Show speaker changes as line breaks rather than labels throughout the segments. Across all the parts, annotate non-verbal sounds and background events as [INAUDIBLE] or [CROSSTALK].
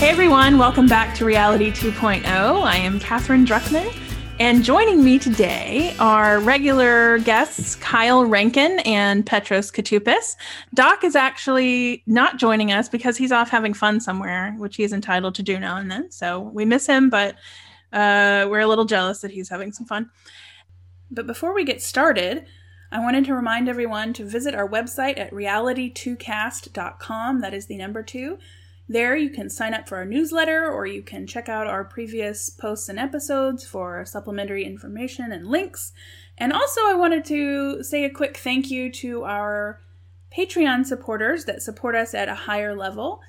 Hey everyone, welcome back to Reality 2.0. I am Catherine Druckman, and joining me today are regular guests Kyle Rankin and Petros Koutoupis. Doc is actually not joining us because he's off having fun somewhere, which he is entitled to do now and then. So we miss him, but uh, we're a little jealous that he's having some fun. But before we get started, I wanted to remind everyone to visit our website at reality2cast.com. That is the number two there, you can sign up for our newsletter or you can check out our previous posts and episodes for supplementary information and links. And also, I wanted to say a quick thank you to our Patreon supporters that support us at a higher level.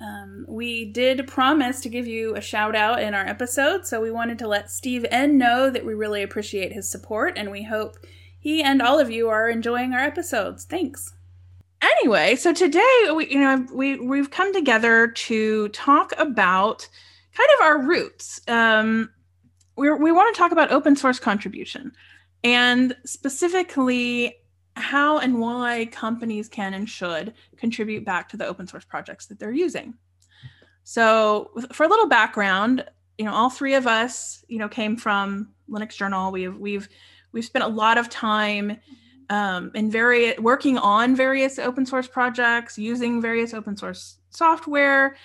Um, we did promise to give you a shout out in our episode, so we wanted to let Steve N know that we really appreciate his support and we hope he and all of you are enjoying our episodes. Thanks anyway, so today we you know we we've come together to talk about kind of our roots. Um, we we want to talk about open source contribution and specifically how and why companies can and should contribute back to the open source projects that they're using. So, for a little background, you know, all three of us, you know, came from Linux Journal. We've we've we've spent a lot of time um, and very working on various open source projects, using various open source software,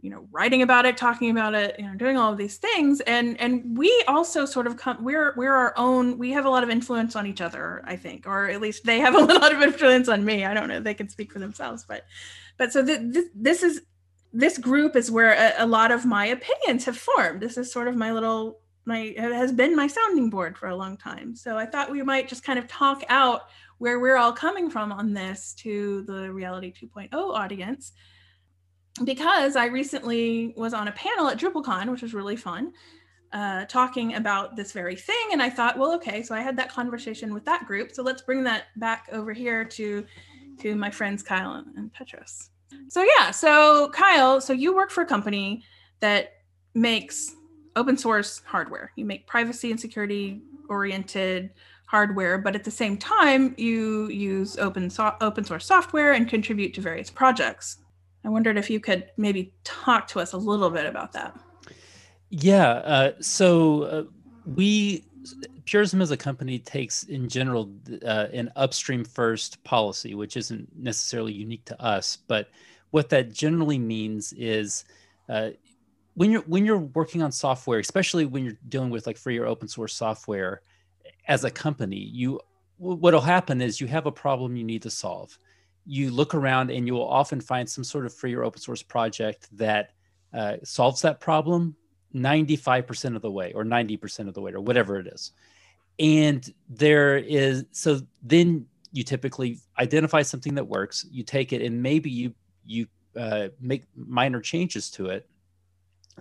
you know, writing about it, talking about it, you know, doing all of these things. And and we also sort of come we're we're our own, we have a lot of influence on each other, I think, or at least they have a [LAUGHS] lot of influence on me. I don't know, they can speak for themselves, but but so th- this, this is this group is where a, a lot of my opinions have formed. This is sort of my little my has been my sounding board for a long time. So I thought we might just kind of talk out where we're all coming from on this to the Reality 2.0 audience. Because I recently was on a panel at DrupalCon, which was really fun, uh, talking about this very thing. And I thought, well, okay, so I had that conversation with that group. So let's bring that back over here to, to my friends Kyle and Petros. So yeah, so Kyle, so you work for a company that makes open source hardware. You make privacy and security oriented hardware, but at the same time, you use open so- open source software and contribute to various projects. I wondered if you could maybe talk to us a little bit about that.
Yeah. Uh, so uh, we Purism as a company takes in general uh, an upstream first policy, which isn't necessarily unique to us, but what that generally means is uh, when you're when you're working on software, especially when you're dealing with like free or open source software, as a company, you what'll happen is you have a problem you need to solve. You look around and you will often find some sort of free or open source project that uh, solves that problem 95% of the way or 90% of the way or whatever it is. And there is so then you typically identify something that works, you take it and maybe you you uh, make minor changes to it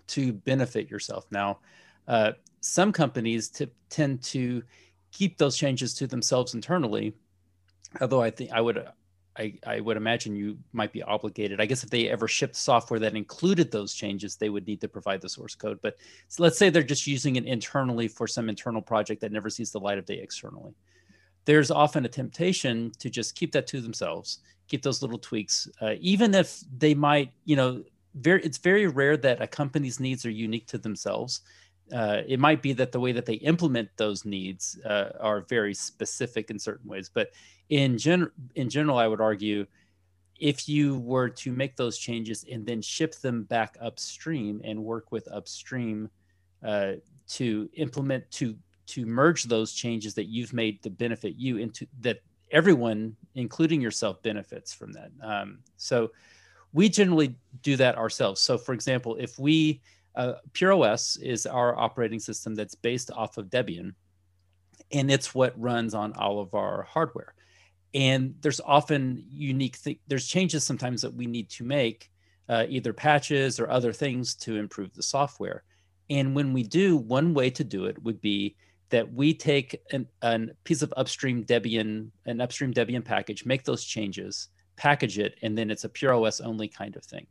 to benefit yourself. Now, uh, some companies t- tend to keep those changes to themselves internally. Although I think I would, I, I would imagine you might be obligated. I guess if they ever shipped software that included those changes, they would need to provide the source code. But so let's say they're just using it internally for some internal project that never sees the light of day externally. There's often a temptation to just keep that to themselves, keep those little tweaks, uh, even if they might, you know, very it's very rare that a company's needs are unique to themselves. Uh, it might be that the way that they implement those needs uh, are very specific in certain ways but in gen- in general i would argue if you were to make those changes and then ship them back upstream and work with upstream uh, to implement to to merge those changes that you've made to benefit you into that everyone including yourself benefits from that. Um, so we generally do that ourselves. So, for example, if we uh, PureOS is our operating system that's based off of Debian, and it's what runs on all of our hardware. And there's often unique th- there's changes sometimes that we need to make, uh, either patches or other things to improve the software. And when we do, one way to do it would be that we take an, an piece of upstream Debian, an upstream Debian package, make those changes, package it, and then it's a PureOS only kind of thing.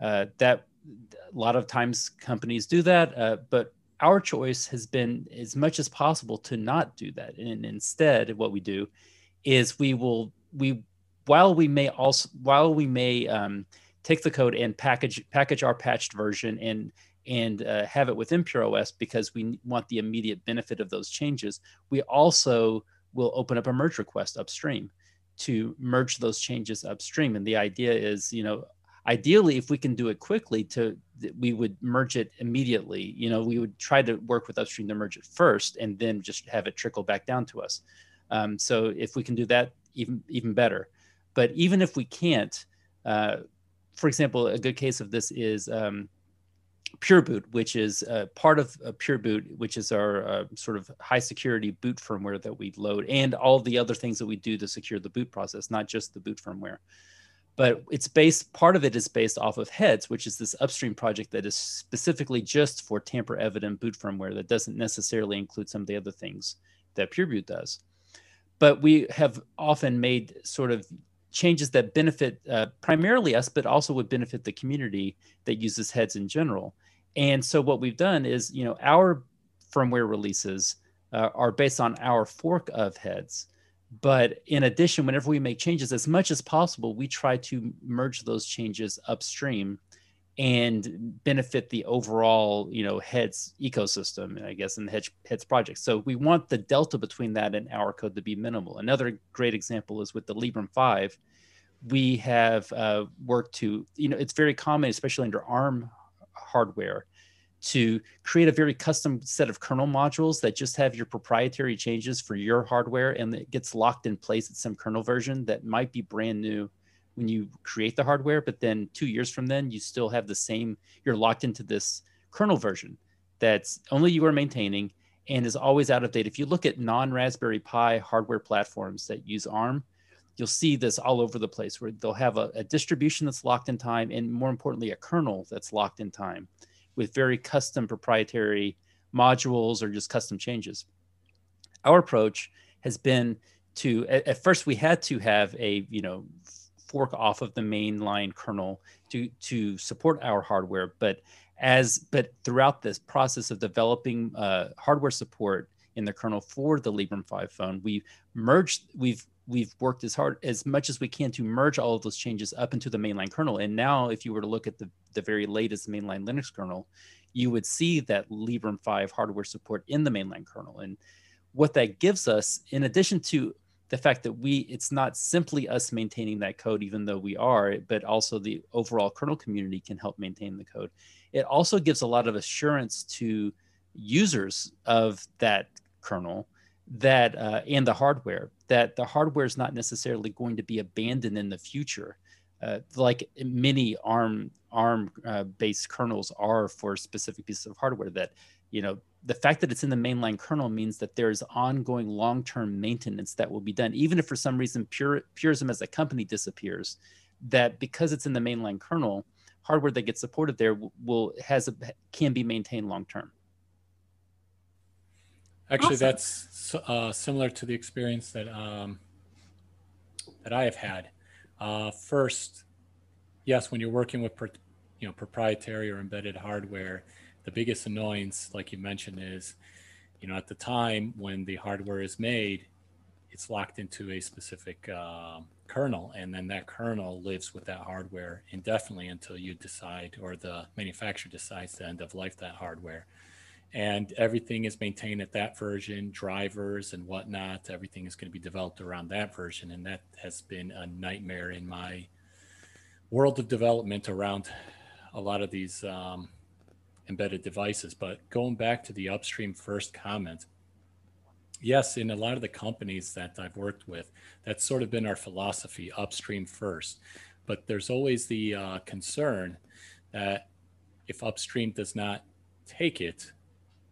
Uh, that a lot of times companies do that, uh, but our choice has been as much as possible to not do that. And instead, what we do is we will we while we may also while we may um, take the code and package package our patched version and and uh, have it within PureOS because we want the immediate benefit of those changes. We also will open up a merge request upstream to merge those changes upstream. And the idea is, you know, ideally, if we can do it quickly, to we would merge it immediately. You know, we would try to work with upstream to merge it first, and then just have it trickle back down to us. Um, so if we can do that, even even better. But even if we can't, uh, for example, a good case of this is um, PureBoot, which is uh, part of uh, PureBoot, which is our uh, sort of high security boot firmware that we load, and all the other things that we do to secure the boot process, not just the boot firmware. But it's based, part of it is based off of Heads, which is this upstream project that is specifically just for tamper evident boot firmware that doesn't necessarily include some of the other things that PureBoot does. But we have often made sort of changes that benefit uh, primarily us, but also would benefit the community that uses heads in general. And so what we've done is, you know, our firmware releases uh, are based on our fork of heads. But in addition, whenever we make changes, as much as possible, we try to merge those changes upstream and benefit the overall, you know, heads ecosystem, I guess, in the heads, project. So we want the delta between that and our code to be minimal. Another great example is with the Librem 5. We have uh, worked to, you know, it's very common, especially under ARM hardware, to create a very custom set of kernel modules that just have your proprietary changes for your hardware and it gets locked in place at some kernel version that might be brand new when you create the hardware, but then two years from then, you still have the same, you're locked into this kernel version that's only you are maintaining and is always out of date. If you look at non Raspberry Pi hardware platforms that use ARM, you'll see this all over the place where they'll have a, a distribution that's locked in time and more importantly, a kernel that's locked in time with very custom proprietary modules or just custom changes. Our approach has been to at, at first we had to have a you know fork off of the mainline kernel to to support our hardware. But as but throughout this process of developing uh, hardware support in the kernel for the Librem 5 phone, we've merged we've we've worked as hard as much as we can to merge all of those changes up into the mainline kernel. And now, if you were to look at the, the very latest mainline Linux kernel, you would see that Librem 5 hardware support in the mainline kernel. And what that gives us, in addition to the fact that we it's not simply us maintaining that code even though we are but also the overall kernel community can help maintain the code. It also gives a lot of assurance to users of that kernel that uh, and the hardware that the hardware is not necessarily going to be abandoned in the future. Uh, like many arm arm uh, based kernels are for specific pieces of hardware that you know the fact that it's in the mainline kernel means that there's ongoing long-term maintenance that will be done. Even if for some reason Pure, purism as a company disappears that because it's in the mainline kernel hardware that gets supported there will has a can be maintained long term
actually awesome. that's uh, similar to the experience that um, that i have had. Uh, first yes when you're working with you know proprietary or embedded hardware the biggest annoyance, like you mentioned, is you know at the time when the hardware is made, it's locked into a specific uh, kernel, and then that kernel lives with that hardware indefinitely until you decide or the manufacturer decides to end of life that hardware. And everything is maintained at that version, drivers and whatnot. Everything is going to be developed around that version, and that has been a nightmare in my world of development around a lot of these um, embedded devices. But going back to the upstream first comment, yes, in a lot of the companies that I've worked with, that's sort of been our philosophy upstream first. But there's always the uh, concern that if upstream does not take it,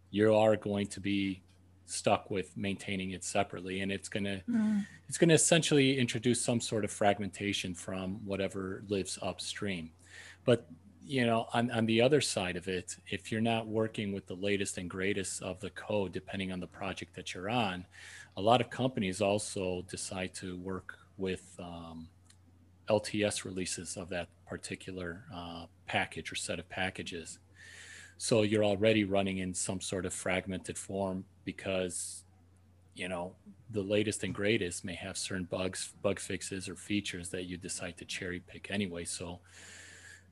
you are going to be stuck with maintaining it separately and it's going to mm. it's going to essentially introduce some sort of fragmentation from whatever lives upstream but you know, on, on the other side of it, if you're not working with the latest and greatest of the code, depending on the project that you're on, a lot of companies also decide to work with um, LTS releases of that particular uh, package or set of packages. So you're already running in some sort of fragmented form because, you know, the latest and greatest may have certain bugs, bug fixes, or features that you decide to cherry pick anyway. So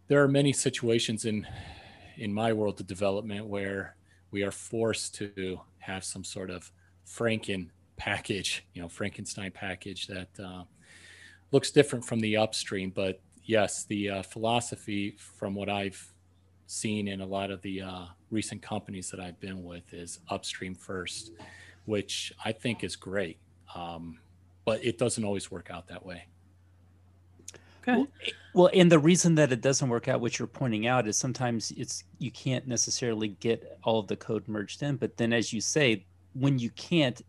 there are many situations in in my world of development where we are forced to have some sort of Franken package, you know, Frankenstein package that uh, looks different from the upstream. But yes, the uh, philosophy from what I've seen in a lot of the uh, recent companies that I've been with is upstream first, which I think is great. Um, but it doesn't always work out that way.
Okay. Well, eh, well, and the reason that it doesn't work out, which you're pointing out, is sometimes it's you can't necessarily get all of the code merged in. But then, as you say, when you can't,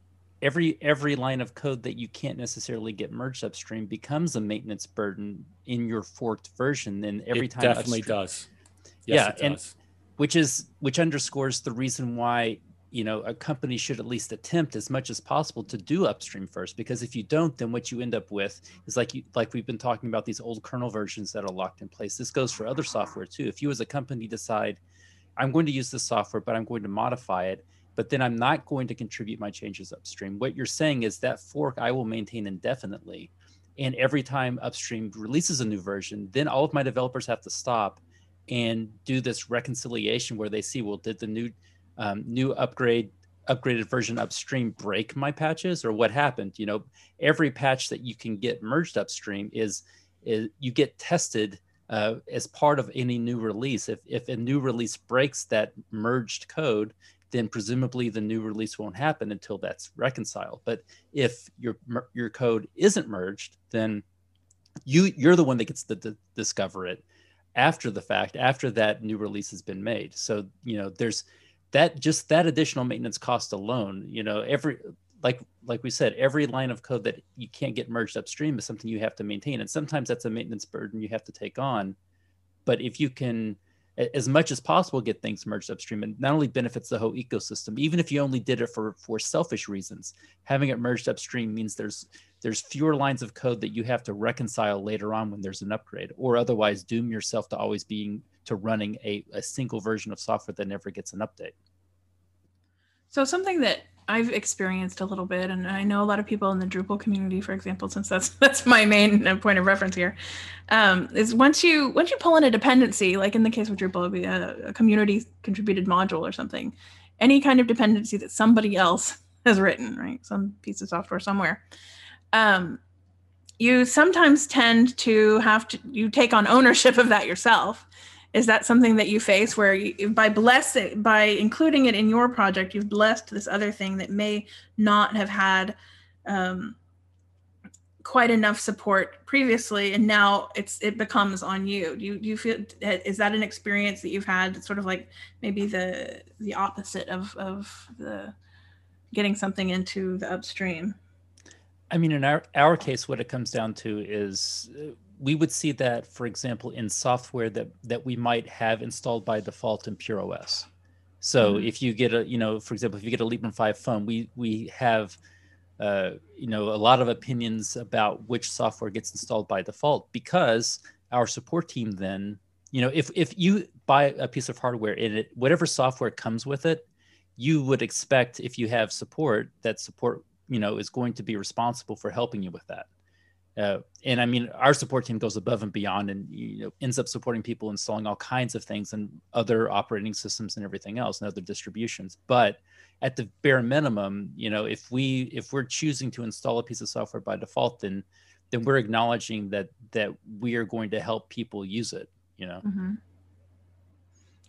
every every line of code that you can't necessarily get merged upstream becomes a maintenance burden in your forked version. Then every time
it
time,
definitely upstream, does.
Yes, yeah, and does. which is which underscores the reason why you know a company should at least attempt as much as possible to do upstream first because if you don't then what you end up with is like you like we've been talking about these old kernel versions that are locked in place. This goes for other software too. If you as a company decide i'm going to use this software but i'm going to modify it but then i'm not going to contribute my changes upstream what you're saying is that fork i will maintain indefinitely. And every time upstream releases a new version then all of my developers have to stop and do this reconciliation where they see well did the new um, new upgrade upgraded version upstream break my patches or what happened you know every patch that you can get merged upstream is, is you get tested uh, as part of any new release. If, if a new release breaks that merged code then presumably the new release won't happen until that's reconciled. But if your your code isn't merged then you you're the one that gets to, discover it after the fact after that new release has been made. So you know there's that just that additional maintenance cost alone you know every like like we said every line of code that you can't get merged upstream is something you have to maintain. And sometimes that's a maintenance burden you have to take on. But if you can as much as possible get things merged upstream and not only benefits the whole ecosystem even if you only did it for for selfish reasons having it merged upstream means there's there's fewer lines of code that you have to reconcile later on when there's an upgrade or otherwise doom yourself to always being to running a, a single version of software that never gets an update.
So something that I've experienced a little bit, and I know a lot of people in the Drupal community, for example, since that's [LAUGHS] that's my main uh, point of reference here, um, is once you once you pull in a dependency, like in the case of Drupal, a, a community contributed module or something, any kind of dependency that somebody else [LAUGHS] has written, right, some piece of software somewhere, um, you sometimes tend to have to you take on ownership of that yourself is that something that you face where you, by blessing by including it in your project you've blessed this other thing that may not have had um, quite enough support previously and now it's it becomes on you. Do you, do you feel is that an experience that you've had sort of like maybe the the opposite of of the getting something into the upstream?
I mean in our our case what it comes down to is we would see that, for example, in software that that we might have installed by default in PureOS. So mm-hmm. if you get a, you know, for example, if you get a Librem 5 phone, we we have, uh, you know, a lot of opinions about which software gets installed by default because our support team then, you know, if if you buy a piece of hardware and it whatever software comes with it, you would expect if you have support that support, you know, is going to be responsible for helping you with that. Uh, and I mean, our support team goes above and beyond, and you know, ends up supporting people installing all kinds of things and other operating systems and everything else and other distributions. But at the bare minimum, you know, if we if we're choosing to install a piece of software by default, then then we're acknowledging that that we are going to help people use it. You know.
Mm-hmm.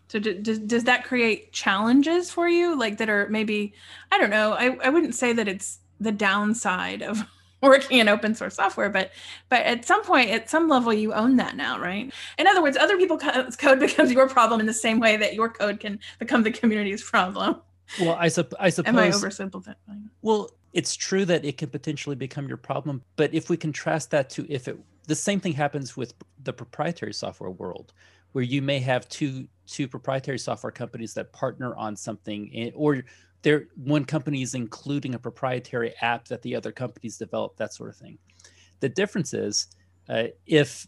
So does does that create challenges for you, like that are maybe I don't know. I I wouldn't say that it's the downside of working in open source software but but at some point at some level you own that now right? In other words other people's [LAUGHS] code becomes your problem in the same way that your code can become the community's problem.
Well i, sup- I suppose
am i oversimplifying?
Well it's true that it can potentially become your problem but if we contrast that to if it the same thing happens with the proprietary software world where you may have two two proprietary software companies that partner on something eh, or there one company is including a proprietary app that the other companies develop that sort of thing the difference is uh, if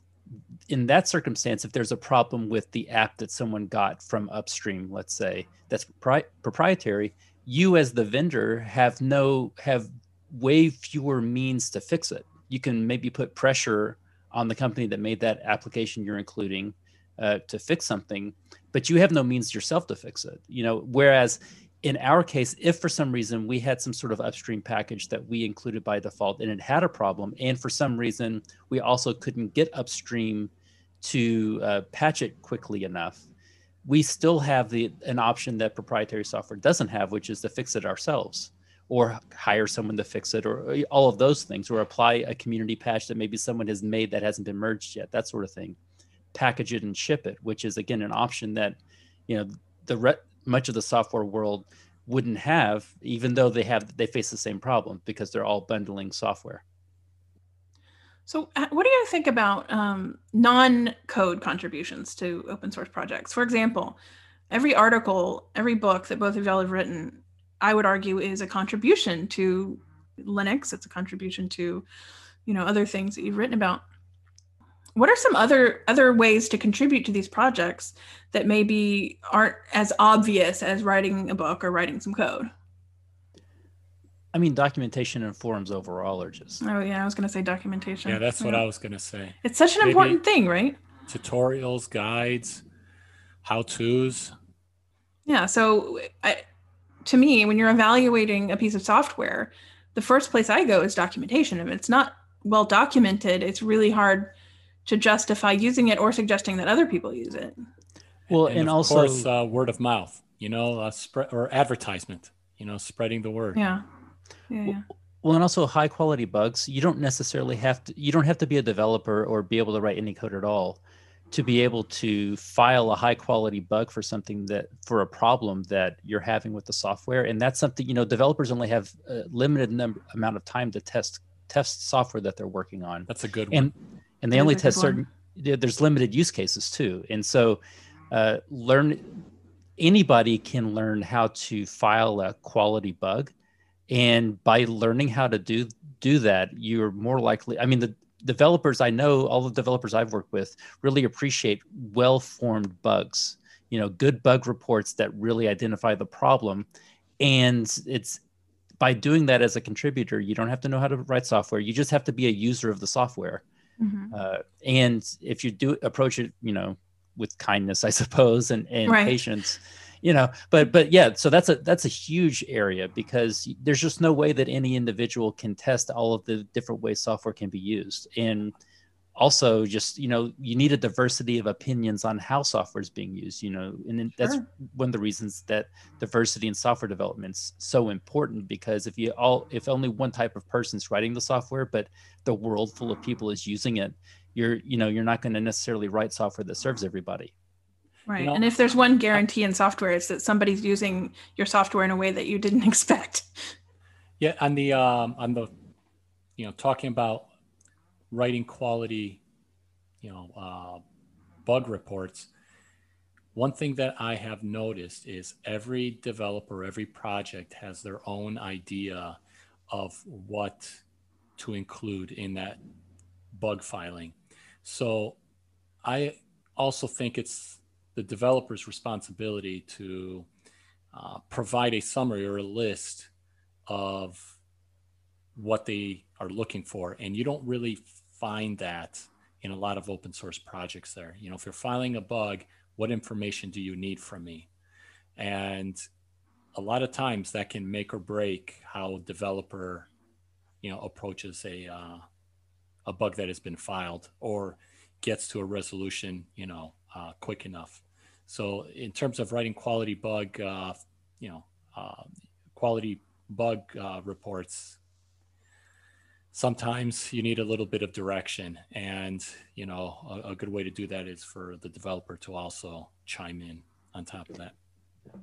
in that circumstance if there's a problem with the app that someone got from upstream let's say that's propri- proprietary you as the vendor have no have way fewer means to fix it you can maybe put pressure on the company that made that application you're including uh, to fix something, but you have no means yourself to fix it. You know, whereas in our case, if for some reason we had some sort of upstream package that we included by default and it had a problem, and for some reason we also couldn't get upstream to uh, patch it quickly enough, we still have the an option that proprietary software doesn't have, which is to fix it ourselves or hire someone to fix it or uh, all of those things or apply a community patch that maybe someone has made that hasn't been merged yet that sort of thing. Package it and ship it which is again an option that you know the re- much of the software world wouldn't have even though they have they face the same problem because they're all bundling software.
So uh, what do you think about um, non-code contributions to open source projects? For example every article every book that both of y'all have written i would argue is a contribution to linux. It's a contribution to you know other things that you've written about what are some other other ways to contribute to these projects that maybe aren't as obvious as writing a book or writing some code?
I mean documentation and forums overall are just
oh yeah i was going to say documentation.
Yeah that's what i was going to say.
It's such an maybe important thing right?
tutorials guides how to's
yeah so I, to me when you're evaluating a piece of software the first place i go is documentation. If it's not well documented it's really hard to justify using it or suggesting that other people use it.
Well, and, and
of
also
course, uh, word of mouth, you know, uh, spread or advertisement, you know, spreading the word.
Yeah. Yeah.
Well, well, and also high quality bugs. You don't necessarily have to. You don't have to be a developer or be able to write any code at all to be able to file a high quality bug for something that for a problem that you're having with the software and that's something you know developers only have a limited number amount of time to test test software that they're working on
that's a good one
and and they only test certain there's limited use cases too. And so uh, learn anybody can learn how to file a quality bug. And by learning how to do do that you're more likely i mean the developers i know all the developers i've worked with really appreciate well formed bugs you know good bug reports that really identify the problem. And it's by doing that as a contributor you don't have to know how to write software. You just have to be a user of the software Mm-hmm. Uh, and if you do approach it, you know, with kindness, I [LAUGHS] suppose, and, and right. patience, you know, but but yeah, so that's a that's a huge area because there's just no way that any individual can test all of the different ways software can be used. And also just you know you need a diversity of opinions on how software is being used you know and sure. that's one of the reasons that diversity in software development is so important because if you all if only one type of person's writing the software but the world full of people is using it you're you know you're not going to necessarily write software that serves everybody
right you know, and if there's one guarantee in software it's that somebody's using your software in a way that you didn't [LAUGHS] expect
yeah on the um on the you know talking about writing quality, you know, uh, bug reports, one thing that I have noticed is every developer, every project has their own idea of what to include in that bug filing. So I also think it's the developer's responsibility to uh, provide a summary or a list of what they are looking for. And you don't really find that in a lot of open source projects there. You know, if you're filing a bug, what information do you need from me? And a lot of times that can make or break how developer, you know, approaches a uh, a bug that has been filed or gets to a resolution, you know, uh, quick enough. So in terms of writing quality bug, uh, you know, uh, quality bug uh, reports, sometimes you need a little bit of direction and you know a, a, good way to do that is for the developer to also chime in on top of that.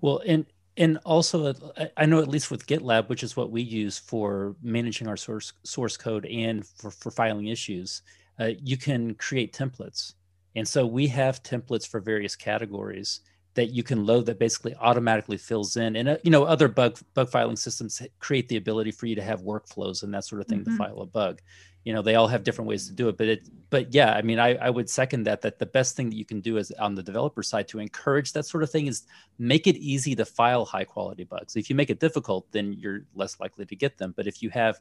Well and and also uh, i know at least with gitlab which is what we use for managing our source source code and for, for filing issues uh, you can create templates. And so we have templates for various categories that you can load that basically automatically fills in. And uh, you know other bug bug filing systems create the ability for you to have workflows and that sort of thing mm-hmm. to file a bug. You know they all have different ways to do it but it but yeah i mean I, I would second that that the best thing that you can do is on the developer side to encourage that sort of thing is make it easy to file high quality bugs. If you make it difficult then you're less likely to get them. But if you have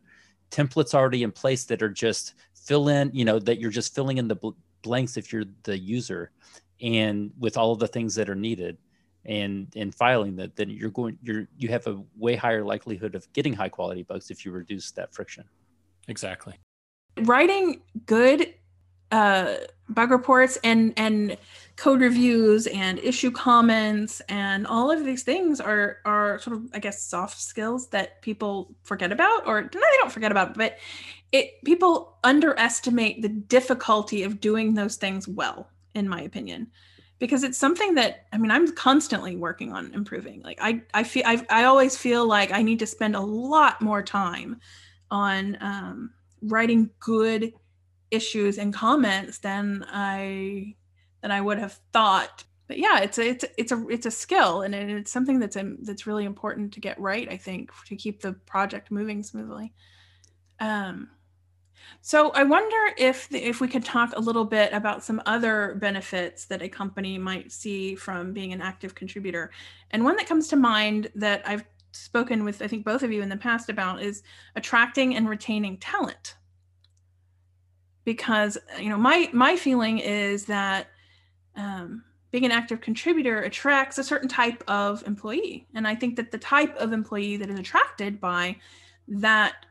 templates already in place that are just fill in you know that you're just filling in the bl- blanks if you're the user and with all of the things that are needed and and filing that then you're going you're you have a way higher likelihood of getting high quality bugs if you reduce that friction.
Exactly.
Writing good uh, bug reports and and code reviews and issue comments and all of these things are are sort of I guess soft skills that people forget about or no, they don't forget about but it people underestimate the difficulty of doing those things well in my opinion because it's something that I mean I'm constantly working on improving like I I feel I I always feel like I need to spend a lot more time on um, writing good issues and comments than I than I would have thought. But yeah, it's a it's a, it's a it's a skill and it's something that's a, that's really important to get right. I think to keep the project moving smoothly. Um, so I wonder if the, if we could talk a little bit about some other benefits that a company might see from being an active contributor. And one that comes to mind that I've spoken with I think both of you in the past about is attracting and retaining talent because you know my my feeling is that um, being an active contributor attracts a certain type of employee and i think that the type of employee that is attracted by that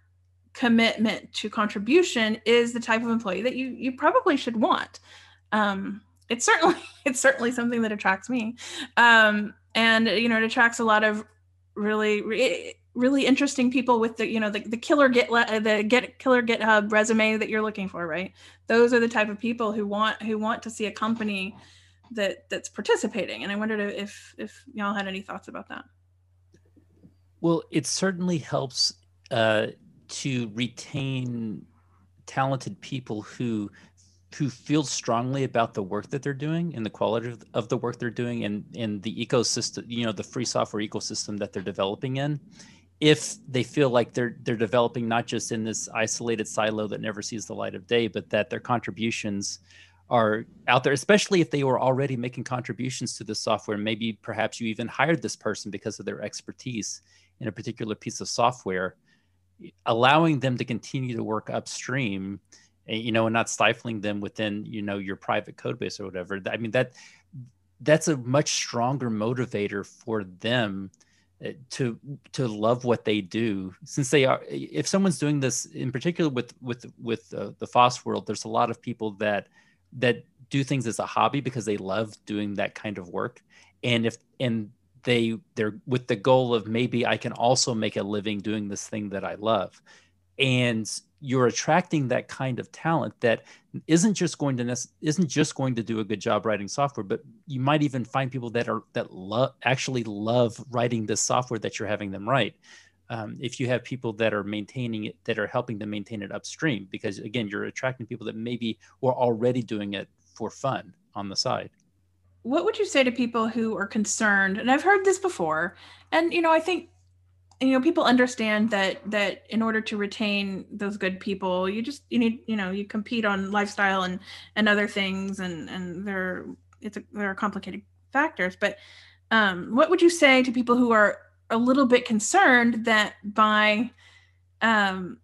commitment to contribution is the type of employee that you you probably should want. Um, it's certainly [LAUGHS] it's certainly something that attracts me. Um, and you know it attracts a lot of really really interesting people with the you know the, the killer get the get killer github resume that you're looking for right? Those are the type of people who want who want to see a company that that's participating. And i wondered if if y'all had any thoughts about that.
Well it certainly helps uh, to retain talented people who who feel strongly about the work that they're doing and the quality of, the work they're doing and in the ecosystem you know the free software ecosystem that they're developing in if they feel like they're they're developing not just in this isolated silo that never sees the light of day, but that their contributions are out there, especially if they were already making contributions to the software. Maybe perhaps you even hired this person because of their expertise in a particular piece of software, allowing them to continue to work upstream, eh, you know, and not stifling them within, you know, your private code base or whatever. I mean, that that's a much stronger motivator for them uh, to to love what they do since they are if someone's doing this in particular with with with uh, the FOSS world there's a lot of people that that do things as a hobby because they love doing that kind of work and if and they they're with the goal of maybe I can also make a living doing this thing that I love. And you're attracting that kind of talent that isn't just going to isn't just going to do a good job writing software but you might even find people that are that love actually love writing this software that you're having them write um, if you have people that are maintaining it that are helping them maintain it upstream because again you're attracting people that maybe were already doing it for fun on the side
what would you say to people who are concerned and i've heard this before and you know i think you know people understand that that in order to retain those good people you just you need you know you compete on lifestyle and and other things and and there it's a, there are complicated factors but um what would you say to people who are a little bit concerned that by um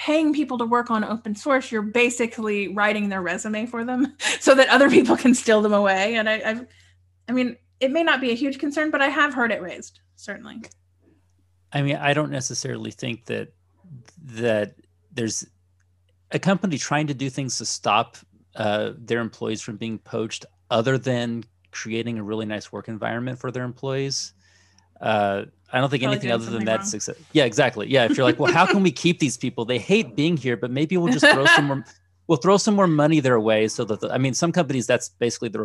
paying people to work on open source you're basically writing their resume for them [LAUGHS] so that other people can steal them away and i I've, i mean it may not be a huge concern but i have heard it raised certainly
I mean, I don't necessarily think that that there's a company trying to do things to stop uh, their employees from being poached, other than creating a really nice work environment for their employees. Uh, I don't think Probably anything other than that success. Yeah, exactly. Yeah, if you're like, well, how can we keep these people? They hate being here, but maybe we'll just throw some more [LAUGHS] we'll throw some more money their way so that the, i mean some companies that's basically the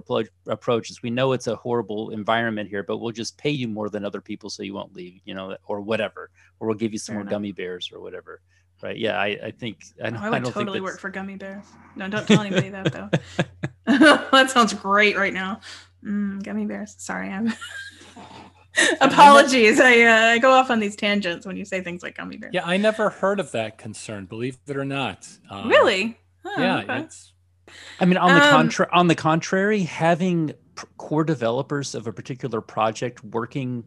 approach, is we know it's a horrible environment here but we'll just pay you more than other people so you won't leave you know or whatever or we'll give you some Fair more enough. gummy bears or whatever right yeah i, I think
i, oh, I would I totally work for gummy bears no don't tell anybody that though [LAUGHS] [LAUGHS] that sounds great right now mm, gummy bears sorry i'm [LAUGHS] Apologies. I, uh, I go off on these tangents when you say things like gummy bears.
Yeah, I never heard of that concern, believe it or not.
Um, really?
Oh, yeah, okay. it's.
I mean, on the um, contrary, on the contrary, having core developers of a particular project working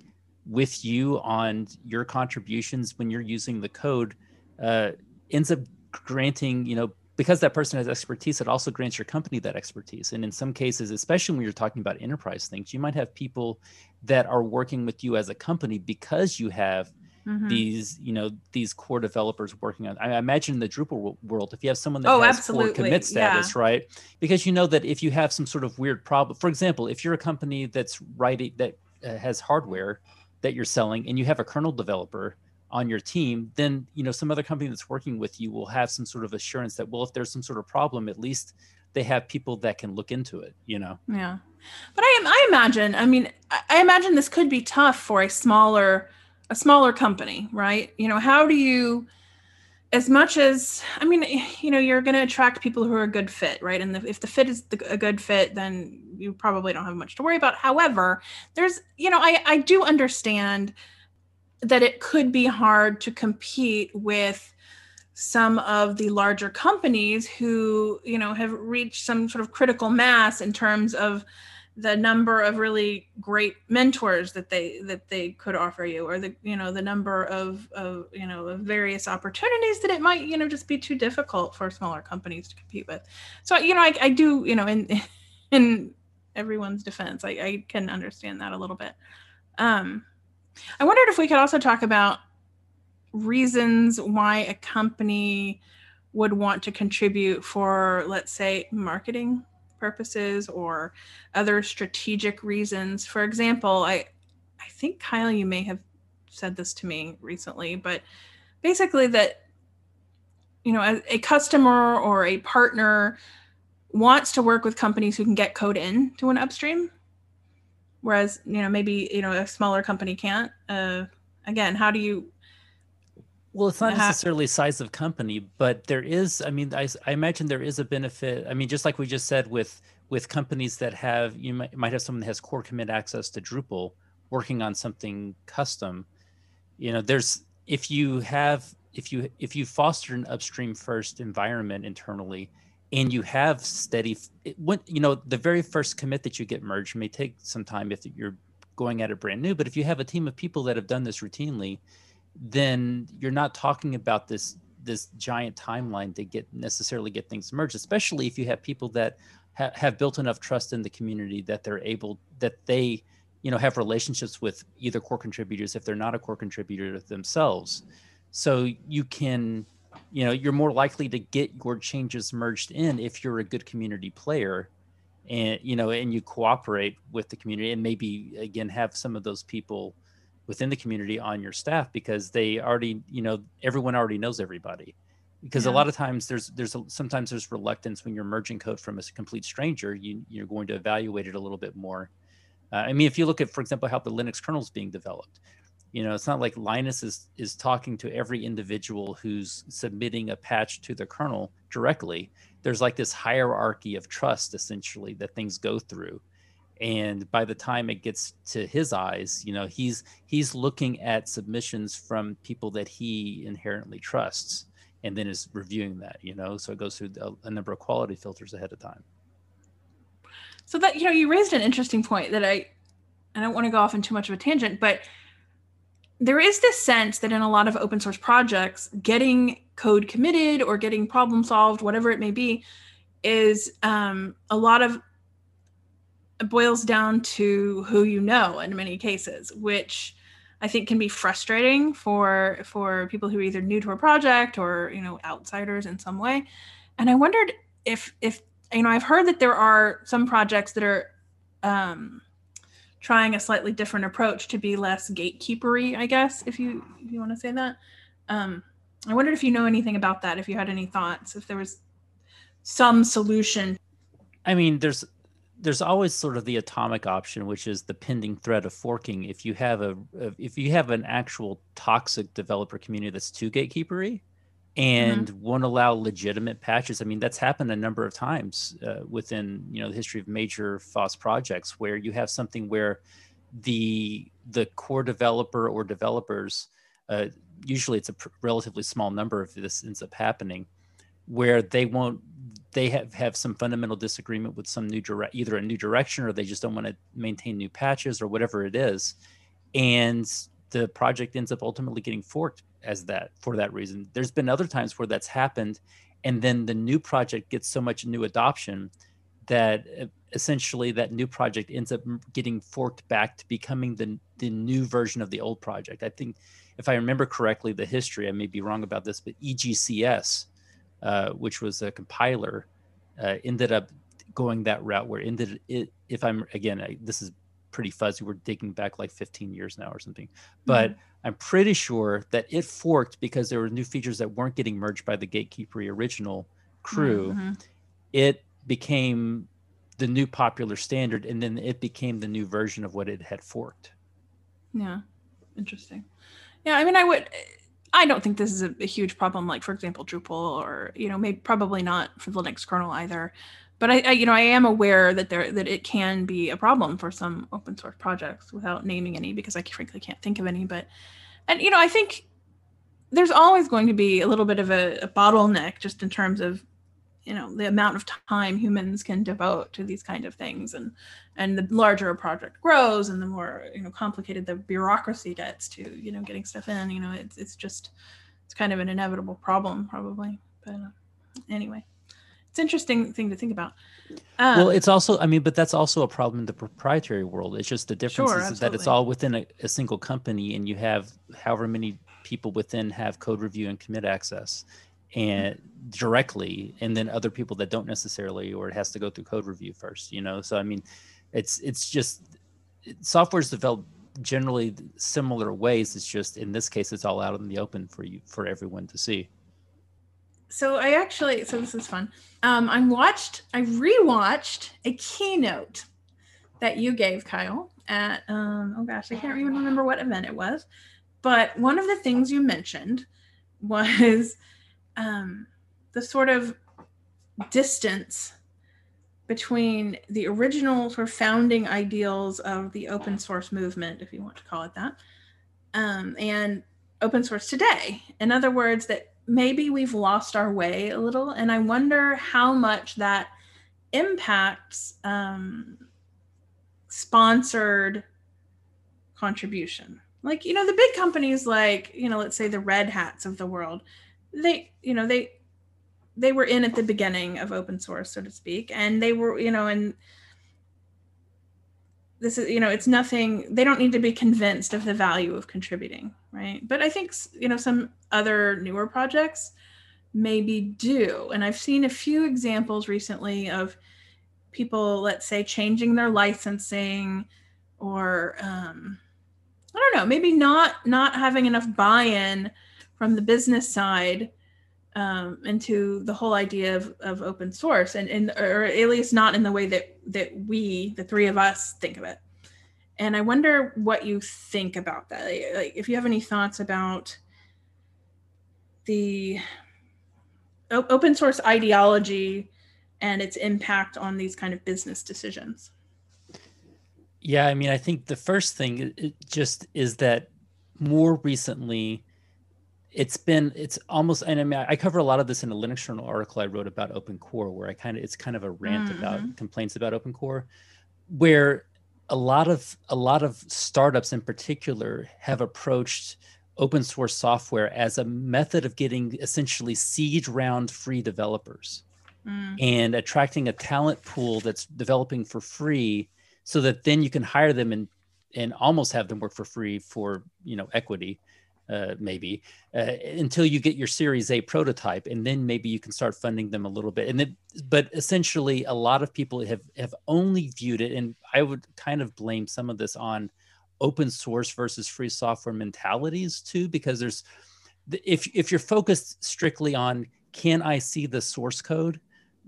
with you on your contributions when you're using the code uh, ends up granting you know because that person has expertise, it also grants your company that expertise. And in some cases, especially when you're talking about enterprise things, you might have people that are working with you as a company because you have mm-hmm. these, you know, these core developers working on. I imagine in the Drupal world, if you have someone that oh, has absolutely. core commit status, yeah. right? Because you know that if you have some sort of weird problem, for example, if you're a company that's writing that uh, has hardware that you're selling and you have a kernel developer on your team, then you know some other company that's working with you will have some sort of assurance that well, if there's some sort of problem, at least they have people that can look into it. You know.
Yeah, but I am. I imagine. I mean, I imagine this could be tough for a smaller a smaller company, right? You know, how do you as much as i mean you know you're going to attract people who are a good fit right and the, if the fit is the, a good fit then you probably don't have much to worry about however there's you know i i do understand that it could be hard to compete with some of the larger companies who you know have reached some sort of critical mass in terms of the number of really great mentors that they that they could offer you or the you know the number of, of you know of various opportunities that it might you know just be too difficult for smaller companies to compete with. So you know i, I do you know in [LAUGHS] in everyone's defense I, I can understand that a little bit. Um I wondered if we could also talk about reasons why a company would want to contribute for, let's say, marketing purposes or other strategic reasons. For example, I I think Kyle, you may have said this to me recently, but basically that you know, a, a customer or a partner wants to work with companies who can get code in to an upstream whereas you know maybe you know a smaller company can't uh, again how do you
well it's not necessarily size of company but there is i mean I, I imagine there is a benefit. I mean just like we just said with with companies that have you might, might have someone that has core commit access to drupal working on something custom. You know there's if you have if you if you foster an upstream first environment internally and you have steady when you know the very first commit that you get merged may take some time if you're going at it brand new but if you have a team of people that have done this routinely then you're not talking about this this giant timeline to get necessarily get things merged especially if you have people that ha- have built enough trust in the community that they're able that they you know have relationships with either core contributors if they're not a core contributor themselves. So you can you know you're more likely to get your changes merged in if you're a good community player and you know and you cooperate with the community and maybe again have some of those people within the community on your staff because they already you know everyone already knows everybody because yeah. a lot of times there's there's a, sometimes there's reluctance when you're merging code from a complete stranger you you're going to evaluate it a little bit more uh, i mean if you look at for example how the linux kernel is being developed you know it's not like linus is is talking to every individual who's submitting a patch to the kernel directly. There's like this hierarchy of trust essentially that things go through. And by the time it gets to his eyes you know he's he's looking at submissions from people that he inherently trusts and then is reviewing that you know? So it goes through a, a number of quality filters ahead of time.
So that you know you raised an interesting point that i i don't want to go off in too much of a tangent but there is this sense that in a lot of open source projects, getting code committed or getting problem solved, whatever it may be, is um, a lot of boils down to who you know in many cases, which I think can be frustrating for for people who are either new to a project or you know outsiders in some way. And I wondered if if you know I've heard that there are some projects that are um, trying a slightly different approach to be less gatekeepery, I guess, if you if you want to say that. Um, I wondered if you know anything about that, if you had any thoughts, if there was some solution.
I mean, there's there's always sort of the atomic option, which is the pending threat of forking. If you have a if you have an actual toxic developer community that's too gatekeepery, and mm-hmm. won't allow legitimate patches. I mean, that's happened a number of times uh, within you know the history of major FOSS projects where you have something where the the core developer or developers, uh, usually it's a pr- relatively small number if this ends up happening, where they won't they have have some fundamental disagreement with some new direct either a new direction or they just don't want to maintain new patches or whatever it is, and the project ends up ultimately getting forked as that for that reason. There's been other times where that's happened, and then the new project gets so much new adoption that uh, essentially that new project ends up getting forked back to becoming the the new version of the old project. I think, if I remember correctly, the history. I may be wrong about this, but EGCS, uh, which was a compiler, uh, ended up going that route where ended it. If I'm again, I, this is pretty fuzzy. We're digging back like 15 years now or something, but mm-hmm. I'm pretty sure that it forked because there were new features that weren't getting merged by the Gatekeeper original crew. Mm-hmm. It became the new popular standard and then it became the new version of what it had forked
yeah interesting yeah i mean i would i don't think this is a, a huge problem like for example drupal or you know maybe probably not for the linux kernel either but I, I, you know i am aware that there that it can be a problem for some open source projects without naming any because i frankly can't think of any but and you know i think there's always going to be a little bit of a, a bottleneck just in terms of you know the amount of time humans can devote to these kind of things and and the larger a project grows and the more you know complicated the bureaucracy gets to you know getting stuff in you know it's it's just it's kind of an inevitable problem probably but uh, anyway it's interesting thing to think about.
Um, well it's also i mean but that's also a problem in the proprietary world. It's just the difference sure, is that it's all within a, a single company and you have however many people within have code review and commit access and directly and then other people that don't necessarily or it has to go through code review first you know? So i mean it's it's just software is developed generally similar ways. It's just in this case it's all out in the open for you for everyone to see
so i actually so this is fun um i watched i rewatched a keynote that you gave kyle at um oh gosh i can't even remember what event it was but one of the things you mentioned was um, the sort of distance between the original sort of founding ideals of the open source movement, if you want to call it that, um, and open source today. In other words, that maybe we've lost our way a little, and I wonder how much that impacts um, sponsored contribution. Like, you know, the big companies like, you know, let's say the Red Hats of the world, they you know they they were in at the beginning of open source so to speak and they were you know and this is you know it's nothing they don't need to be convinced of the value of contributing right? But i think you know some other newer projects maybe do. And i've seen a few examples recently of people let's say changing their licensing or um, i don't know maybe not not having enough buy-in from the business side um, into the whole idea of, of open source and, and or at least not in the way that that we the three of us think of it. And i wonder what you think about that. Like if you have any thoughts about the open source ideology and its impact on these kind of business decisions.
Yeah i mean i think the first thing just is that more recently it's been it's almost and I mean I cover a lot of this in a Linux journal article I wrote about Open Core where I kind of it's kind of a rant mm-hmm. about complaints about Open Core where a lot of a lot of startups in particular have approached open source software as a method of getting essentially seed round free developers mm. and attracting a talent pool that's developing for free so that then you can hire them and and almost have them work for free for you know equity uh, maybe uh, until you get your series a prototype and then maybe you can start funding them a little bit. And then but essentially a lot of people have have only viewed it and i would kind of blame some of this on open source versus free software mentalities too because there's if if you're focused strictly on can i see the source code?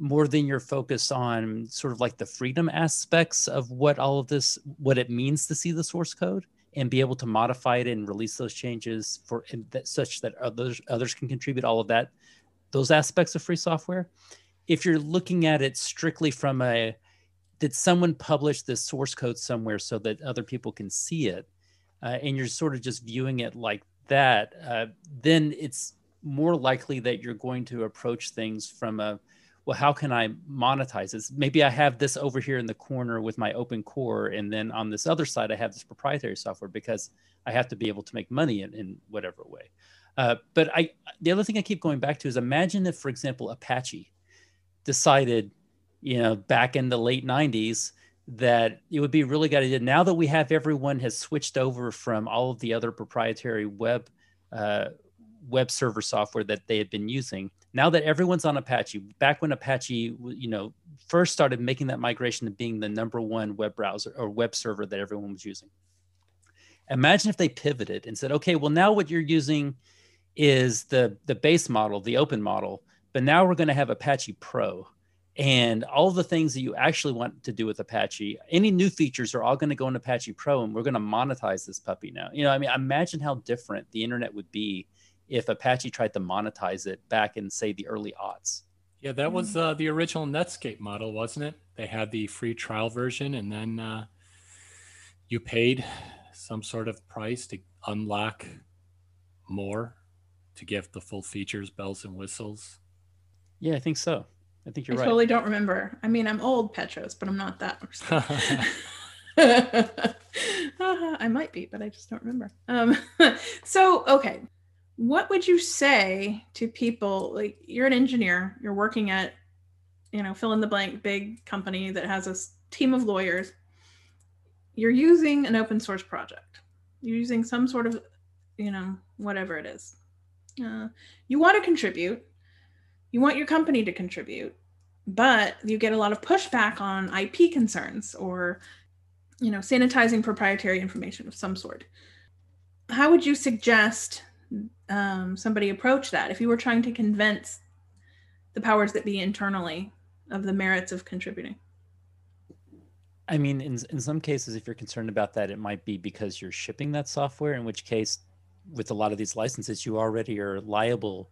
more than your focus on sort of like the freedom aspects of what all of this what it means to see the source code and be able to modify it and release those changes for that such that others others can contribute all of that those aspects of free software. If you're looking at it strictly from a did someone publish this source code somewhere so that other people can see it uh, and you're sort of just viewing it like that uh, then it's more likely that you're going to approach things from a well, how can I monetize this? Maybe I have this over here in the corner with my open core, and then on this other side, I have this proprietary software because I have to be able to make money in, in whatever way. Uh, but I, the other thing I keep going back to is imagine if, for example, Apache decided, you know, back in the late '90s that it would be really good idea. Now that we have everyone has switched over from all of the other proprietary web uh, web server software that they had been using. Now that everyone's on Apache, back when Apache, you know, first started making that migration to being the number one web browser or web server that everyone was using. Imagine if they pivoted and said, okay, well now what you're using is the the base model, the open model, but now we're going to have Apache Pro. And all the things that you actually want to do with Apache, any new features are all going to go in Apache Pro, and we're going to monetize this puppy now. You know, I mean, imagine how different the internet would be if Apache tried to monetize it back in, say, the early aughts.
Yeah, that was uh, the original Netscape model, wasn't it? They had the free trial version, and then uh, you paid some sort of price to unlock more to give the full features, bells and whistles.
Yeah, I think so. I think you're
I
right.
totally don't remember. I mean, I'm old Petros, but I'm not that. [LAUGHS] [LAUGHS] I might be, but I just don't remember. Um, [LAUGHS] so, okay, what would you say to people like you're an engineer, you're working at, you know, fill in the blank big company that has a team of lawyers. You're using an open source project. You're using some sort of, you know, whatever it is. Uh, you want to contribute. You want your company to contribute, but you get a lot of pushback on IP concerns or you know, sanitizing proprietary information of some sort. How would you suggest um, somebody approach that if you were trying to convince the powers that be internally of the merits of contributing?
I mean, in, in some cases, if you're concerned about that, it might be because you're shipping that software, in which case, with a lot of these licenses, you already are liable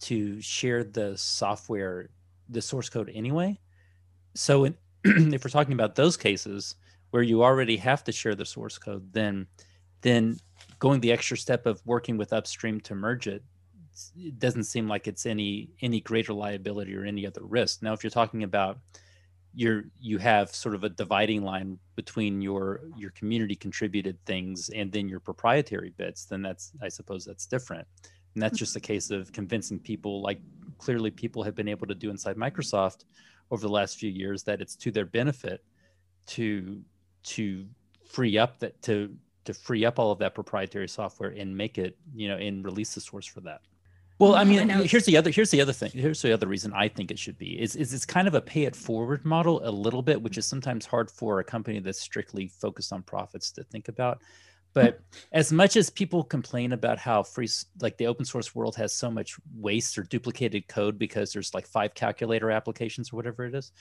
to share the software, the source code anyway. So, in, [CLEARS THROAT] if we're talking about those cases, where you already have to share the source code, then then going the extra step of working with upstream to merge it, it doesn't seem like it's any any greater liability or any other risk. Now, if you're talking about you're you have sort of a dividing line between your your community contributed things and then your proprietary bits, then that's I suppose that's different. And that's just a mm-hmm. case of convincing people, like clearly people have been able to do inside Microsoft over the last few years, that it's to their benefit to to free up that to to free up all of that proprietary software and make it you know and release the source for that. Well i mean I here's the other here's the other thing here's the other reason i think it should be is, is it's kind of a pay it forward model a little bit which is sometimes hard for a company that's strictly focused on profits to think about. But as much as people complain about how free like the open source world has so much waste or duplicated code because there's like five calculator applications or whatever it is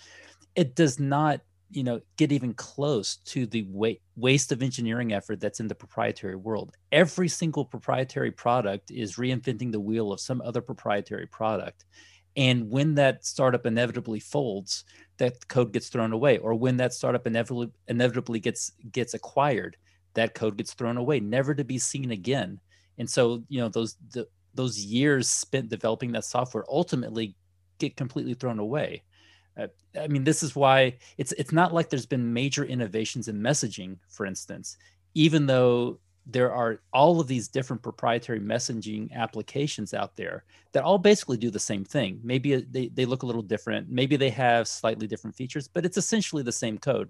it does not you know get even close to the wa- waste of engineering effort that's in the proprietary world. Every single proprietary product is reinventing the wheel of some other proprietary product. And when that startup inevitably folds that code gets thrown away. Or when that startup inevitably inevitably gets gets acquired that code gets thrown away never to be seen again. And so you know those the, those years spent developing that software ultimately get completely thrown away Uh, I mean, this is why it's it's not like there's been major innovations in messaging, for instance, even though there are all of these different proprietary messaging applications out there that all basically do the same thing. Maybe uh, they, they look a little different. Maybe they have slightly different features, but it's essentially the same code.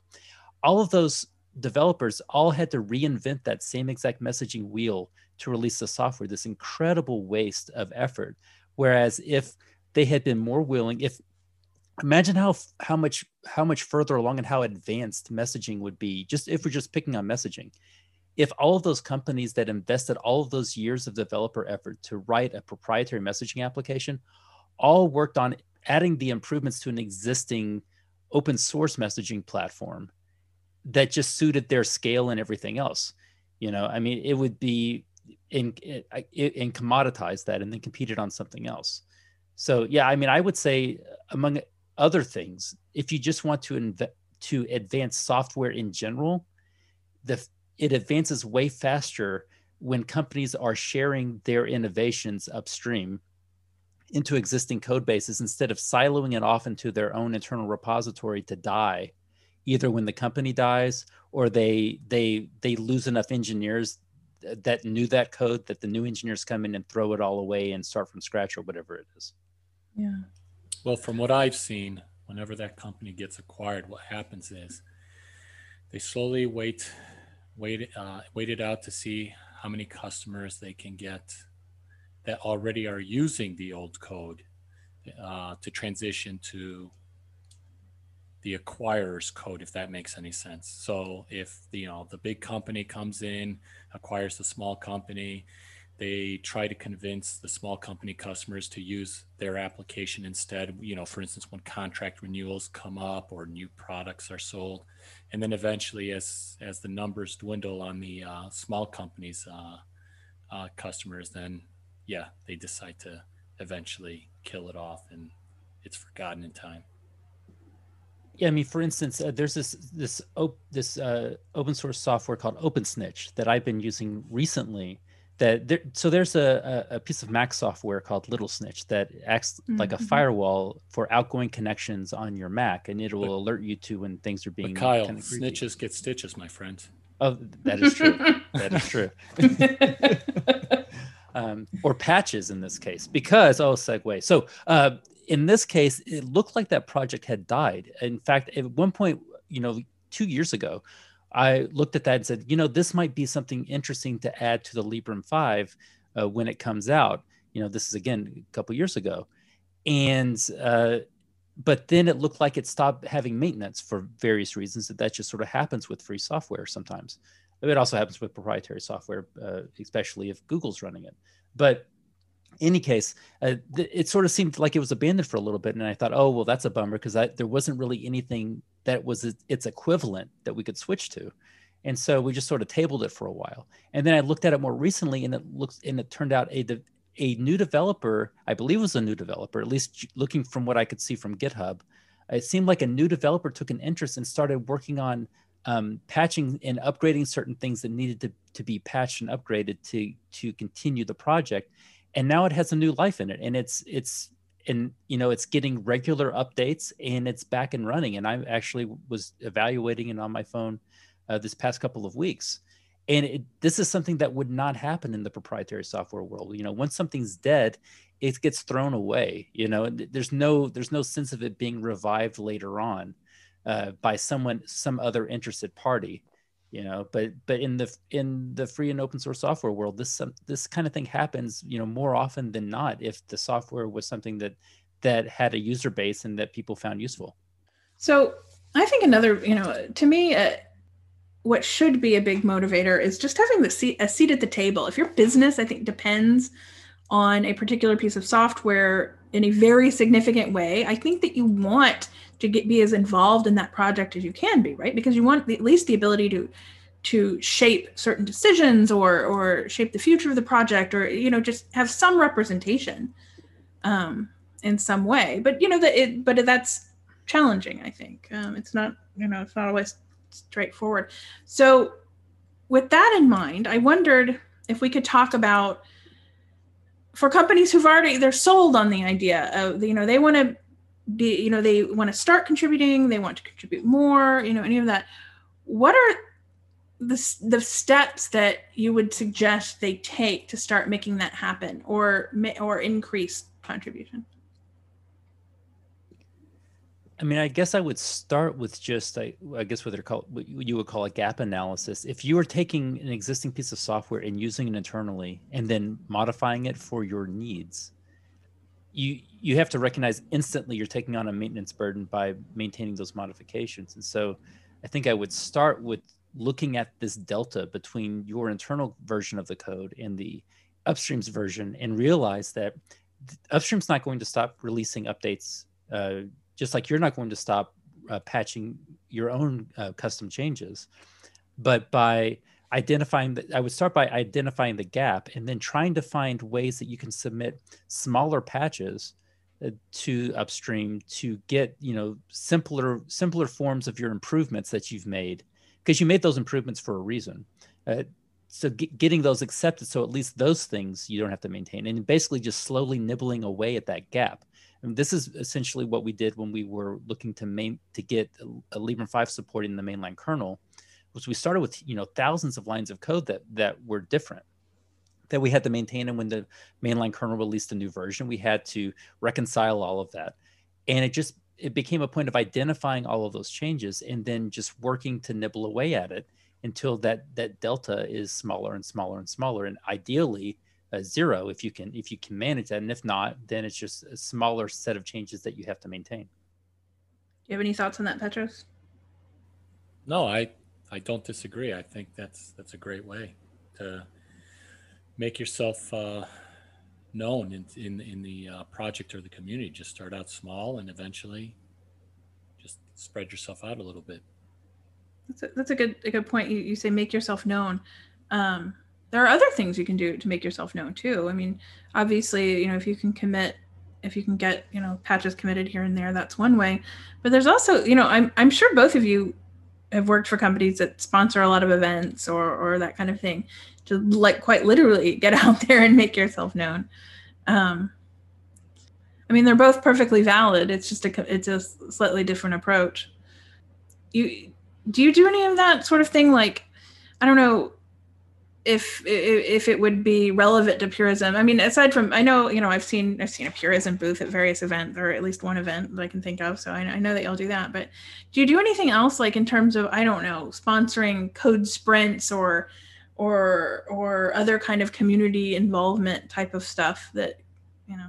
All of those developers all had to reinvent that same exact messaging wheel to release the software, this incredible waste of effort. Whereas if they had been more willing, if imagine how how much how much further along and how advanced messaging would be just if we're just picking on messaging. If all of those companies that invested all of those years of developer effort to write a proprietary messaging application all worked on adding the improvements to an existing open source messaging platform that just suited their scale and everything else. You know i mean it would be in in, commoditize that and then compete it on something else. So yeah i mean i would say among other things if you just want to inv- to advance software in general the it advances way faster when companies are sharing their innovations upstream into existing code bases instead of siloing it off into their own internal repository to die either when the company dies or they they they lose enough engineers that knew that code that the new engineers come in and throw it all away and start from scratch or whatever it is.
Yeah.
Well, from what I've seen, whenever that company gets acquired, what happens is they slowly wait, wait, uh, wait it out to see how many customers they can get that already are using the old code uh, to transition to the acquirer's code, if that makes any sense. So if you know the big company comes in, acquires the small company, they try to convince the small company customers to use their application instead you know for instance when contract renewals come up or new products are sold. And then eventually as as the numbers dwindle on the uh, small companies uh, uh, customers then yeah they decide to eventually kill it off and it's forgotten in time.
Yeah, I mean, for instance, uh, there's this this op- this uh, open source software called OpenSnitch that I've been using recently, that there, so there's a, a piece of Mac software called Little Snitch that acts mm-hmm. like a mm-hmm. firewall for outgoing connections on your Mac, and it will but, alert you to when things are being.
But Kyle, kind of snitches get stitches, my friend.
Oh, that is true. that is true. [LAUGHS] [LAUGHS] um, or patches in this case, because oh, segue. So uh, in this case, it looked like that project had died. In fact, at one point, you know, two years ago, I looked at that and said, you know, this might be something interesting to add to the Librem 5 uh, when it comes out. You know, this is again a couple years ago. And, uh, but then it looked like it stopped having maintenance for various reasons. That that just sort of happens with free software sometimes. It also happens with proprietary software, uh, especially if Google's running it. But any case, uh, th- it sort of seemed like it was abandoned for a little bit, and I thought, oh well, that's a bummer because there wasn't really anything that was its equivalent that we could switch to, and so we just sort of tabled it for a while. And then I looked at it more recently, and it looks and it turned out a de- a new developer, I believe it was a new developer, at least looking from what I could see from GitHub, it seemed like a new developer took an interest and started working on um, patching and upgrading certain things that needed to, to be patched and upgraded to to continue the project and now it has a new life in it and it's it's and you know it's getting regular updates and it's back and running and i actually was evaluating it on my phone uh, this past couple of weeks and it, this is something that would not happen in the proprietary software world you know once something's dead it gets thrown away you know there's no there's no sense of it being revived later on uh, by someone some other interested party you know but but in the in the free and open source software world this some, this kind of thing happens you know more often than not if the software was something that that had a user base and that people found useful.
So i think another you know to me uh, what should be a big motivator is just having the seat a seat at the table. If your business i think depends on a particular piece of software in a very significant way i think that you want to get be as involved in that project as you can be right? Because you want the, at least the ability to to shape certain decisions or or shape the future of the project or you know just have some representation um, in some way. But you know that it but that's challenging i think. Um, it's not you know it's not always straightforward. So with that in mind i wondered if we could talk about for companies who've already they're sold on the idea of you know they want to be you know they want to start contributing they want to contribute more you know any of that what are the, the steps that you would suggest they take to start making that happen or or increase contribution
I mean, I guess I would start with just, I, I guess what they're called, what you would call a gap analysis. If you are taking an existing piece of software and using it internally and then modifying it for your needs, you you have to recognize instantly you're taking on a maintenance burden by maintaining those modifications. And so i think i would start with looking at this delta between your internal version of the code and the upstream's version and realize that upstream's not going to stop releasing updates uh, just like you're not going to stop uh, patching your own uh, custom changes. But by identifying that I would start by identifying the gap and then trying to find ways that you can submit smaller patches uh, to upstream to get you know simpler simpler forms of your improvements that you've made. Because you made those improvements for a reason. Uh, so get, getting those accepted so at least those things you don't have to maintain and basically just slowly nibbling away at that gap. And this is essentially what we did when we were looking to main to get a Librem 5 supporting the mainline kernel was we started with you know thousands of lines of code that that were different that we had to maintain. And when the mainline kernel released a new version we had to reconcile all of that. And it just it became a point of identifying all of those changes and then just working to nibble away at it until that that delta is smaller and smaller and smaller. And ideally uh, zero if you can if you can manage that. And if not then it's just a smaller set of changes that you have to maintain. Do
you have any thoughts on that petros?
No i i don't disagree i think that's that's a great way to make yourself uh, known in in, in the uh, project or the community. Just start out small and eventually just spread yourself out a little bit.
That's a, that's a good a good point. You, you say make yourself known. Um, there are other things you can do to make yourself known too. I mean, obviously, you know, if you can commit, if you can get you know patches committed here and there, that's one way. But there's also, you know, I'm I'm sure both of you have worked for companies that sponsor a lot of events or or that kind of thing to like quite literally get [LAUGHS] out there and make yourself known. Um i mean they're both perfectly valid. It's just a it's a slightly different approach. You do you do any of that sort of thing? Like i don't know if if it would be relevant to purism i mean aside from i know you know i've seen i've seen a purism booth at various events or at least one event that i can think of so i, I know that y'all do that but do you do anything else like in terms of i don't know sponsoring code sprints or or or other kind of community involvement type of stuff that you know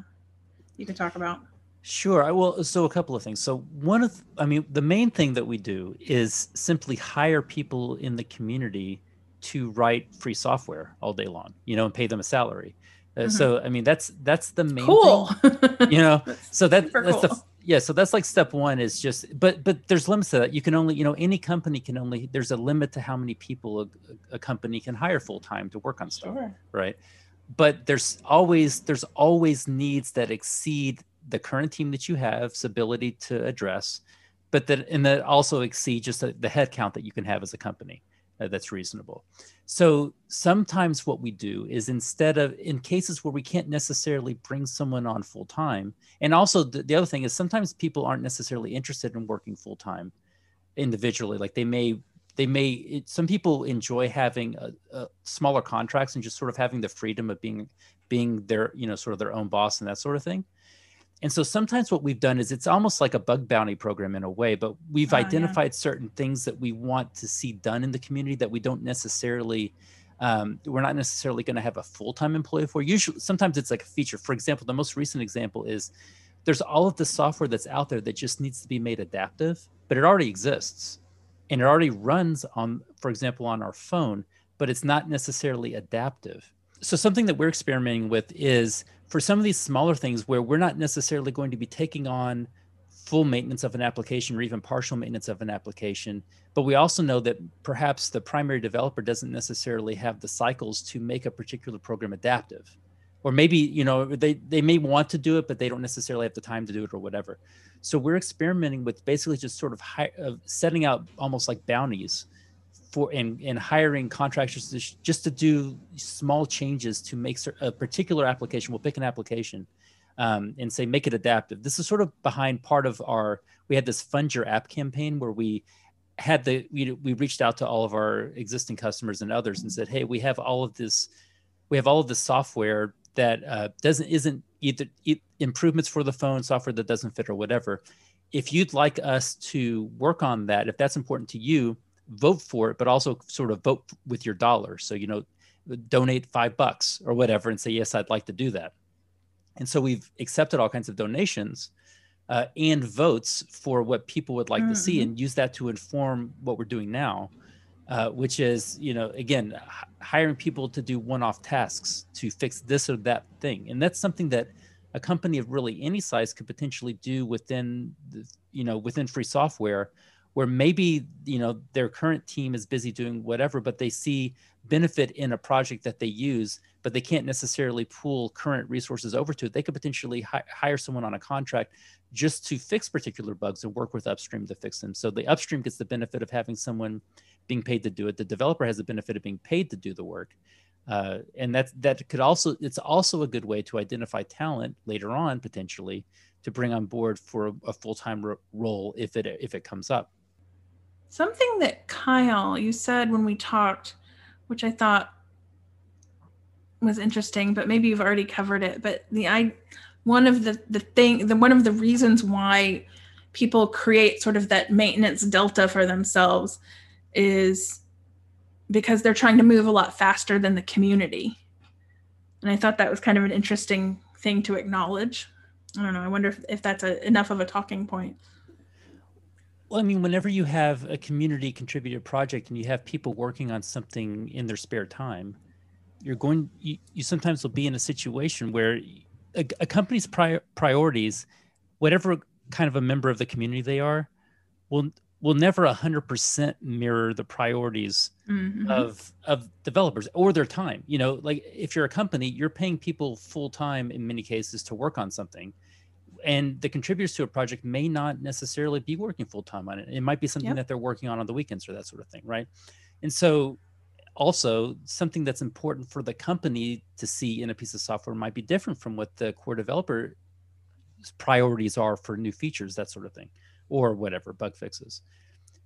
you could talk about
Sure. I will. So a couple of things. So one of, I mean, the main thing that we do is simply hire people in the community to write free software all day long, you know, and pay them a salary. Uh, mm-hmm. So I mean, that's that's the main
cool.
Thing, you know. [LAUGHS] so that that's cool. the yeah. So that's like step one is just, but but there's limits to that. You can only, you know, any company can only. There's a limit to how many people a, a company can hire full time to work on stuff, sure. right? But there's always there's always needs that exceed the current team that you have's ability to address, but that and that also exceed just the, the head count that you can have as a company uh, that's reasonable. So sometimes what we do is instead of in cases where we can't necessarily bring someone on full time, and also the, the other thing is sometimes people aren't necessarily interested in working full time individually. Like they may they may it, some people enjoy having a, a smaller contracts and just sort of having the freedom of being being their you know sort of their own boss and that sort of thing and so sometimes what we've done is it's almost like a bug bounty program in a way, but we've oh, identified yeah. certain things that we want to see done in the community that we don't necessarily um, we're not necessarily going to have a full-time employee for. Usually, sometimes it's like a feature. For example, the most recent example is there's all of the software that's out there that just needs to be made adaptive, but it already exists and it already runs on, for example, on our phone, but it's not necessarily adaptive. So something that we're experimenting with is for some of these smaller things where we're not necessarily going to be taking on full maintenance of an application or even partial maintenance of an application but we also know that perhaps the primary developer doesn't necessarily have the cycles to make a particular program adaptive. Or maybe you know they they may want to do it but they don't necessarily have the time to do it or whatever. So we're experimenting with basically just sort of high, uh, setting out almost like bounties for and, and hiring contractors to, just to do small changes to make a particular application. We'll pick an application um, and say make it adaptive. This is sort of behind part of our. We had this fund your app campaign where we had the we, we reached out to all of our existing customers and others and said, hey, we have all of this, we have all of this software that uh, doesn't isn't either improvements for the phone software that doesn't fit or whatever. If you'd like us to work on that, if that's important to you, vote for it, but also sort of vote with your dollar. So, you know, donate five bucks or whatever and say, yes, I'd like to do that. And so we've accepted all kinds of donations uh, and votes for what people would like mm-hmm. to see mm-hmm. and use that to inform what we're doing now, uh, which is, you know, again, h- hiring people to do one off tasks to fix this or that thing. And that's something that a company of really any size could potentially do within, the, you know, within free software where maybe you know their current team is busy doing whatever but they see benefit in a project that they use but they can't necessarily pool current resources over to it. They could potentially hi- hire someone on a contract just to fix particular bugs and work with upstream to fix them. So the upstream gets the benefit of having someone being paid to do it. The developer has the benefit of being paid to do the work. Uh, and that that could also it's also a good way to identify talent later on potentially to bring on board for a, a full-time ro- role if it if it comes up
Something that Kyle, you said when we talked, which I thought was interesting, but maybe you've already covered it. But the I one of the the thing the one of the reasons why people create sort of that maintenance delta for themselves is because they're trying to move a lot faster than the community. And I thought that was kind of an interesting thing to acknowledge. I don't know. I wonder if, if that's a, enough of a talking point.
Well, I mean, whenever you have a community contributed project and you have people working on something in their spare time, you're going, you, you sometimes will be in a situation where a, a company's pri- priorities, whatever kind of a member of the community they are, will will never 100% mirror the priorities mm-hmm. of of developers or their time you know like if you're a company you're paying people full time in many cases to work on something and the contributors to a project may not necessarily be working full time on it. It might be something yep. that they're working on on the weekends or that sort of thing right? And so also something that's important for the company to see in a piece of software might be different from what the core developer priorities are for new features that sort of thing or whatever bug fixes.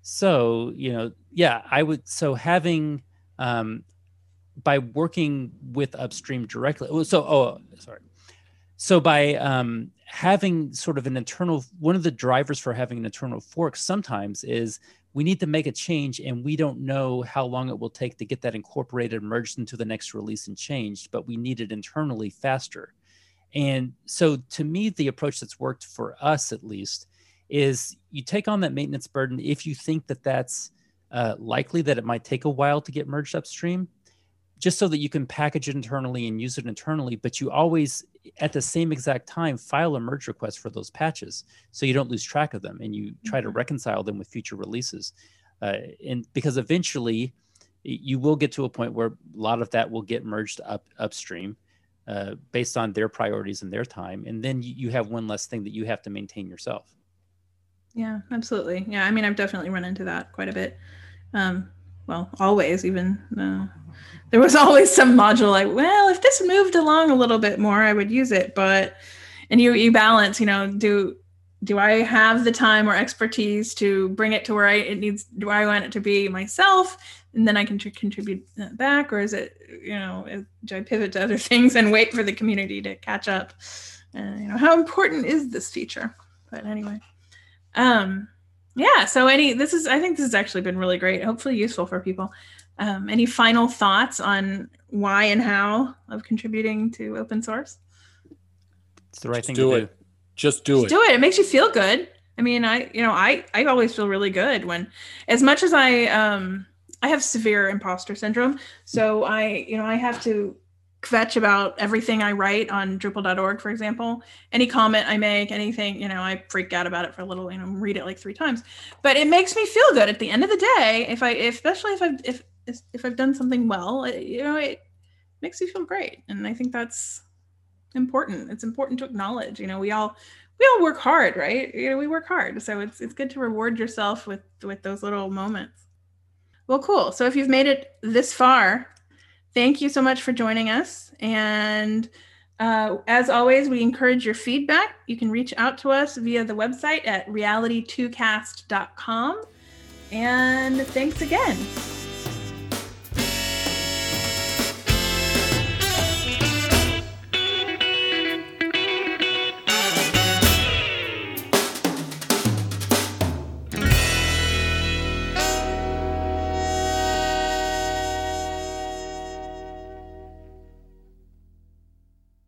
So you know yeah i would so having um by working with upstream directly oh, so oh sorry so by um having sort of an internal one of the drivers for having an internal fork sometimes is we need to make a change and we don't know how long it will take to get that incorporated merged into the next release and changed but we need it internally faster. And so to me the approach that's worked for us at least is you take on that maintenance burden. If you think that that's uh, likely that it might take a while to get merged upstream just so that you can package it internally and use it internally but you always at the same exact time file a merge request for those patches so you don't lose track of them and you try to mm-hmm. reconcile them with future releases uh, and because eventually you will get to a point where a lot of that will get merged up upstream uh, based on their priorities and their time and then you have one less thing that you have to maintain yourself
yeah, absolutely. Yeah, I mean, I've definitely run into that quite a bit. Um, well, always, even uh, there was [LAUGHS] always some module like, well, if this moved along a little bit more, I would use it. But and you you balance, you know, do do I have the time or expertise to bring it to where I it needs? Do I want it to be myself, and then I can tr- contribute back, or is it, you know, do I pivot to other [LAUGHS] things and wait for the community to catch up? And uh, you know, how important is this feature? But anyway. Um, yeah. So any, this is, I think this has actually been really great. Hopefully useful for people. Um, any final thoughts on why and how of contributing to open source?
It's the right Just thing do to
it. do. Just do it.
Just
it.
Do it. It makes you feel good. I mean, I, you know, I, I always feel really good when, as much as I, um, I have severe imposter syndrome. So I, you know, I have to kvetch about everything I write on Drupal.org, for example. Any comment I make, anything, you know, I freak out about it for a little, you know, read it like three times. But it makes me feel good at the end of the day. If I, especially if I've, if, if I've done something well, it, you know, it makes me feel great. And I think that's important. It's important to acknowledge, you know, we all, we all work hard, right? You know, we work hard. So it's, it's good to reward yourself with, with those little moments. Well, cool. So if you've made it this far, thank you so much for joining us. And uh, as always, we encourage your feedback. You can reach out to us via the website at reality2cast.com. And thanks again.